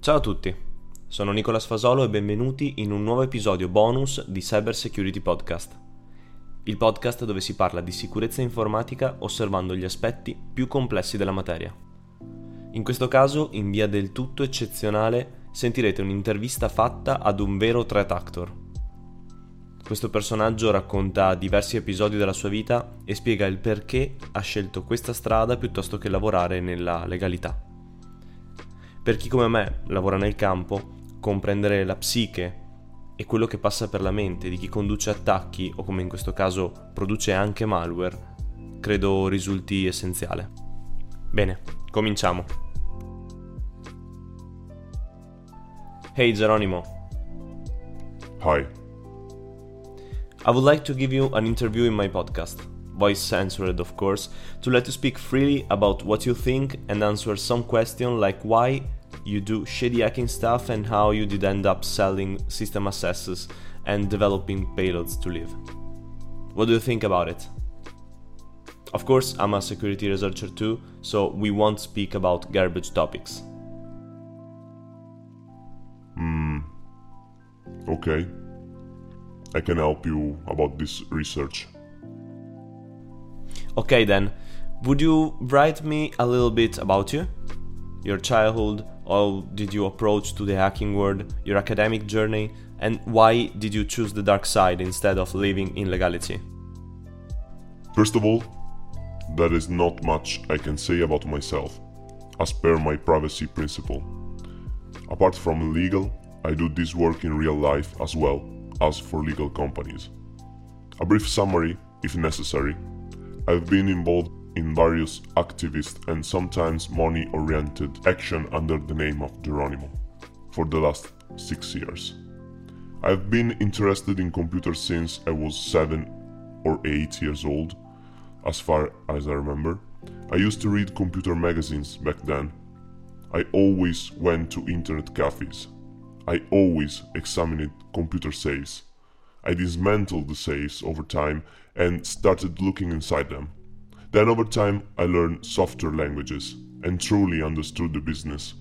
Ciao a tutti, sono Nicolas Fasolo e benvenuti in un nuovo episodio bonus di Cyber Security Podcast. Il podcast dove si parla di sicurezza informatica osservando gli aspetti più complessi della materia. In questo caso, in via del tutto eccezionale, sentirete un'intervista fatta ad un vero threat actor. Questo personaggio racconta diversi episodi della sua vita e spiega il perché ha scelto questa strada piuttosto che lavorare nella legalità. Per chi come me lavora nel campo, comprendere la psiche e quello che passa per la mente di chi conduce attacchi o come in questo caso produce anche malware, credo risulti essenziale. Bene, cominciamo. Hey Geronimo. Hi. I would like to give you an interview in my podcast, voice censored of course, to let you speak freely about what you think and answer some question like why you do shady hacking stuff and how you did end up selling system accesses and developing payloads to live. What do you think about it? Of course, I'm a security researcher too, so we won't speak about garbage topics. Hmm. Okay. I can help you about this research. Okay then, would you write me a little bit about you? Your childhood, how did you approach to the hacking world, your academic journey, and why did you choose the dark side instead of living in legality? First of all, there is not much I can say about myself, as per my privacy principle. Apart from legal, I do this work in real life as well as for legal companies. A brief summary, if necessary. I've been involved in various activist and sometimes money oriented action under the name of Geronimo for the last six years. I've been interested in computers since I was seven or eight years old, as far as I remember. I used to read computer magazines back then. I always went to internet cafes. I always examined computer safes. I dismantled the safes over time and started looking inside them. Then, over time, I learned softer languages and truly understood the business.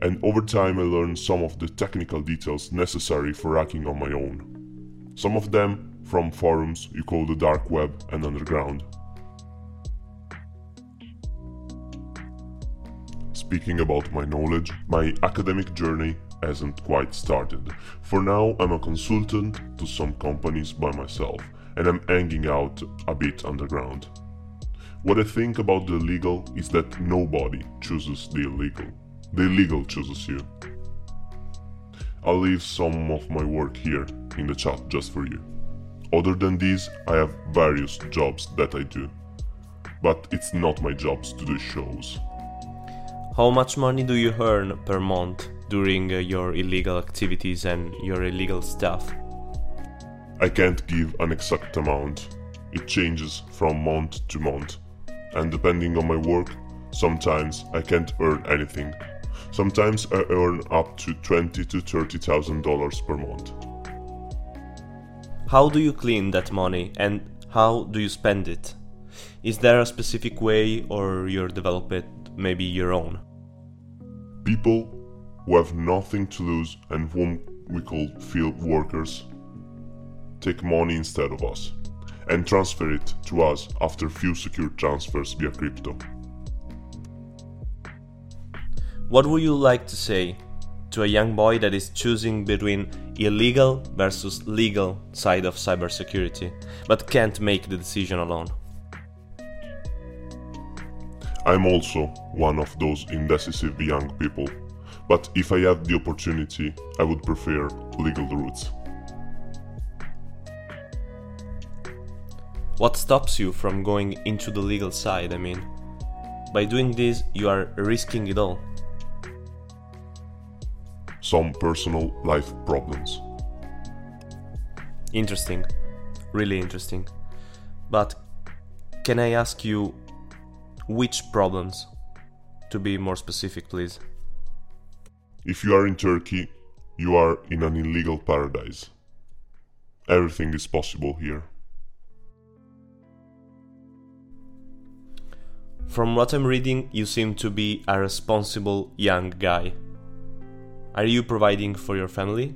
And over time, I learned some of the technical details necessary for hacking on my own. Some of them from forums you call the dark web and underground. Speaking about my knowledge, my academic journey hasn't quite started. For now, I'm a consultant to some companies by myself, and I'm hanging out a bit underground. What I think about the illegal is that nobody chooses the illegal. The illegal chooses you. I'll leave some of my work here in the chat just for you. Other than these, I have various jobs that I do. But it's not my jobs to do shows. How much money do you earn per month during uh, your illegal activities and your illegal stuff? I can't give an exact amount. It changes from month to month. And depending on my work, sometimes I can't earn anything. Sometimes I earn up to twenty to thirty thousand dollars per month. How do you clean that money and how do you spend it? Is there a specific way or you develop it maybe your own? People who have nothing to lose and whom we call field workers take money instead of us and transfer it to us after few secure transfers via crypto. What would you like to say to a young boy that is choosing between illegal versus legal side of cybersecurity but can't make the decision alone? I'm also one of those indecisive young people, but if I have the opportunity, I would prefer legal routes. What stops you from going into the legal side? I mean, by doing this, you are risking it all. Some personal life problems. Interesting. Really interesting. But can I ask you which problems? To be more specific, please. If you are in Turkey, you are in an illegal paradise. Everything is possible here. From what I'm reading, you seem to be a responsible young guy. are you providing for your family?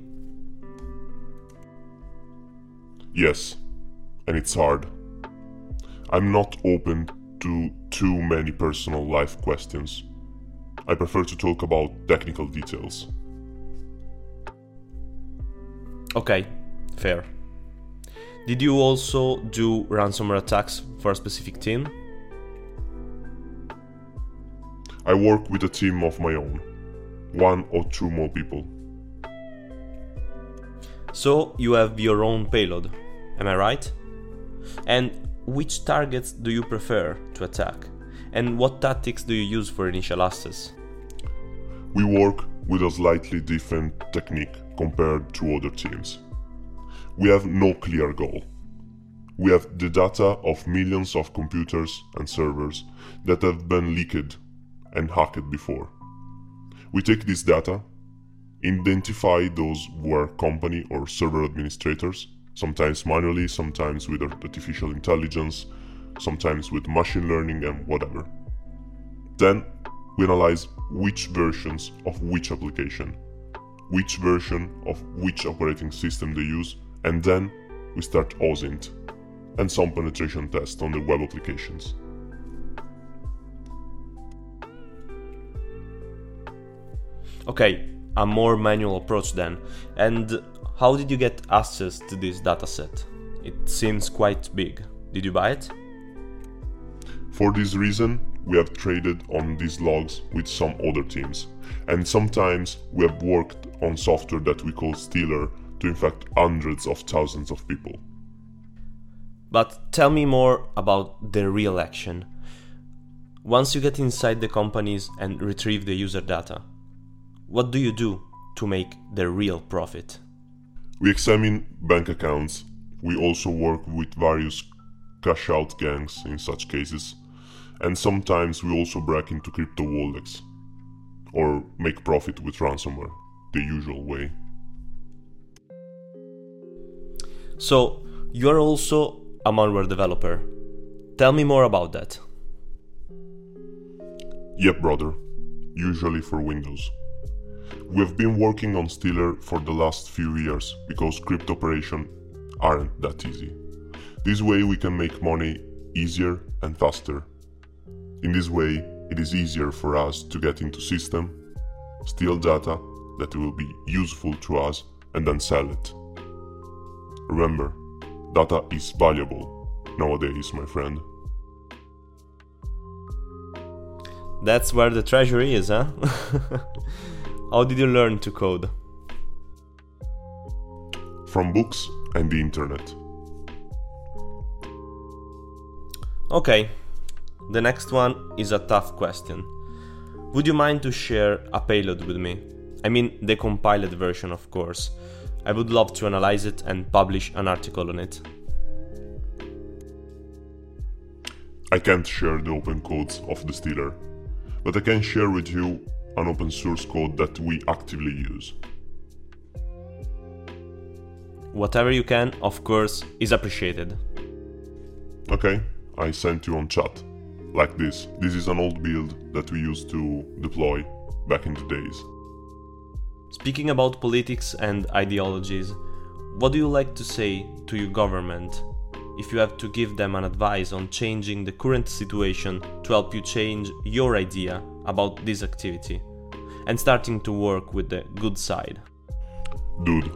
Yes, and it's hard. I'm not open to too many personal life questions. I prefer to talk about technical details. Okay, fair. Did you also do ransomware attacks for a specific team? I work with a team of my own, one or two more people. So you have your own payload, am I right? And which targets do you prefer to attack? And what tactics do you use for initial access? We work with a slightly different technique compared to other teams. We have no clear goal. We have the data of millions of computers and servers that have been leaked and hacked before. We take this data, identify those who are company or server administrators, sometimes manually, sometimes with artificial intelligence, sometimes with machine learning and whatever. Then we analyze which versions of which application, which version of which operating system they use, and then we start OSINT and some penetration tests on the web applications. Okay, a more manual approach then. And how did you get access to this dataset? It seems quite big. Did you buy it? For this reason, we have traded on these logs with some other teams, and sometimes we have worked on software that we call Stealer to infect hundreds of thousands of people. But tell me more about the real action. Once you get inside the companies and retrieve the user data, what do you do to make the real profit? We examine bank accounts. We also work with various cash out gangs in such cases, and sometimes we also break into crypto wallets or make profit with ransomware, the usual way. So, you are also a malware developer. Tell me more about that. Yep, brother. Usually for Windows. We've been working on Stealer for the last few years because crypto operations aren't that easy. This way we can make money easier and faster. In this way, it is easier for us to get into system, steal data that will be useful to us and then sell it. Remember, data is valuable nowadays, my friend. That's where the treasure is, huh? How did you learn to code? From books and the internet. Okay, the next one is a tough question. Would you mind to share a payload with me? I mean, the compiled version, of course. I would love to analyze it and publish an article on it. I can't share the open codes of the Stealer, but I can share with you an open source code that we actively use. Whatever you can, of course, is appreciated. Okay, I sent you on chat. Like this. This is an old build that we used to deploy back in the days. Speaking about politics and ideologies, what do you like to say to your government if you have to give them an advice on changing the current situation to help you change your idea about this activity and starting to work with the good side? Dude,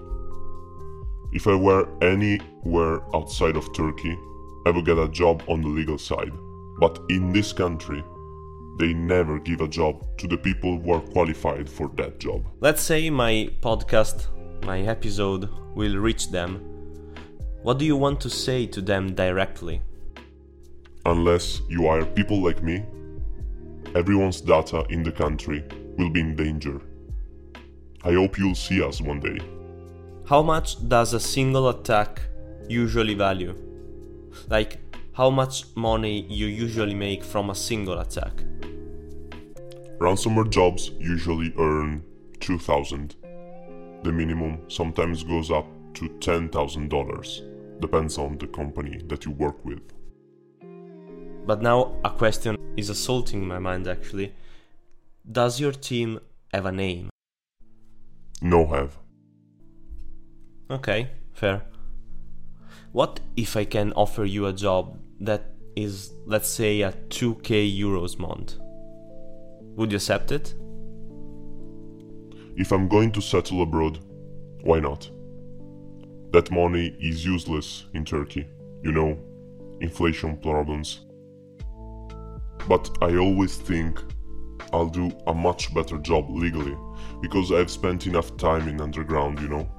if I were anywhere outside of Turkey, I would get a job on the legal side. But in this country, they never give a job to the people who are qualified for that job. Let's say my podcast, my episode, will reach them. What do you want to say to them directly? Unless you hire people like me, everyone's data in the country will be in danger. I hope you'll see us one day. How much does a single attack usually value? Like, how much money you usually make from a single attack? Ransomware jobs usually earn 2000. The minimum sometimes goes up to $10,000. Depends on the company that you work with. But now a question is assaulting my mind actually. Does your team have a name? no have. Okay, fair. What if I can offer you a job that is, let's say, a 2k euros month? Would you accept it? If I'm going to settle abroad, why not? That money is useless in Turkey, you know, inflation problems. But I always think I'll do a much better job legally because I've spent enough time in underground, you know.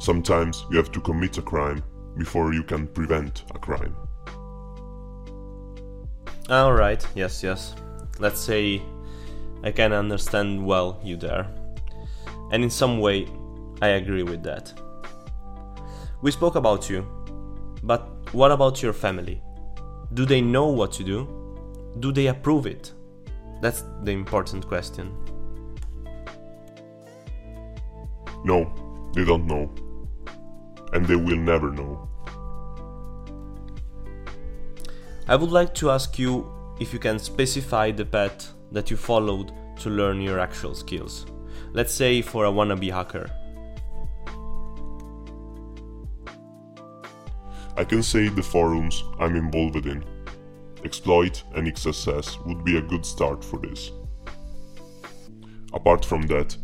Sometimes you have to commit a crime before you can prevent a crime. Alright, yes, yes. Let's say I can understand well you there. And in some way, I agree with that. We spoke about you, but what about your family? Do they know what to do? Do they approve it? That's the important question. No, they don't know. And they will never know. I would like to ask you if you can specify the path that you followed to learn your actual skills. Let's say for a wannabe hacker. I can say the forums I'm involved in. Exploit and XSS would be a good start for this. Apart from that,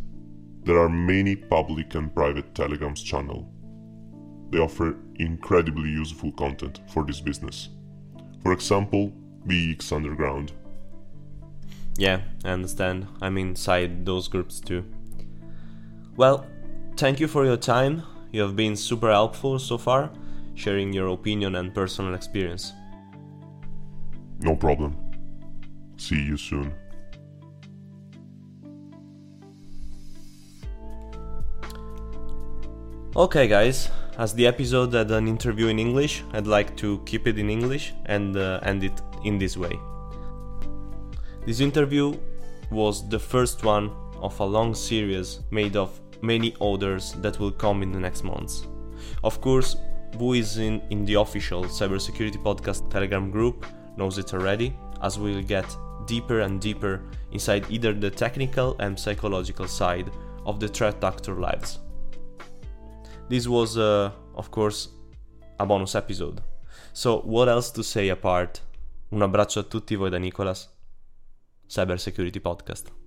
there are many public and private telegrams channel. They offer incredibly useful content for this business. For example, VX Underground. Yeah, I understand. I'm inside those groups too. Well, thank you for your time. You have been super helpful so far, sharing your opinion and personal experience. No problem. See you soon. Okay, guys, as the episode had an interview in English, I'd like to keep it in English and uh, end it in this way. This interview was the first one of a long series made of many others that will come in the next months. Of course, who is in, in the official Cybersecurity Podcast Telegram group knows it already, as we'll get deeper and deeper inside either the technical and psychological side of the threat actor lives. This was, uh, of course, a bonus episode. So, what else to say apart? Un abbraccio a tutti voi da Nicolas, Cyber Security Podcast.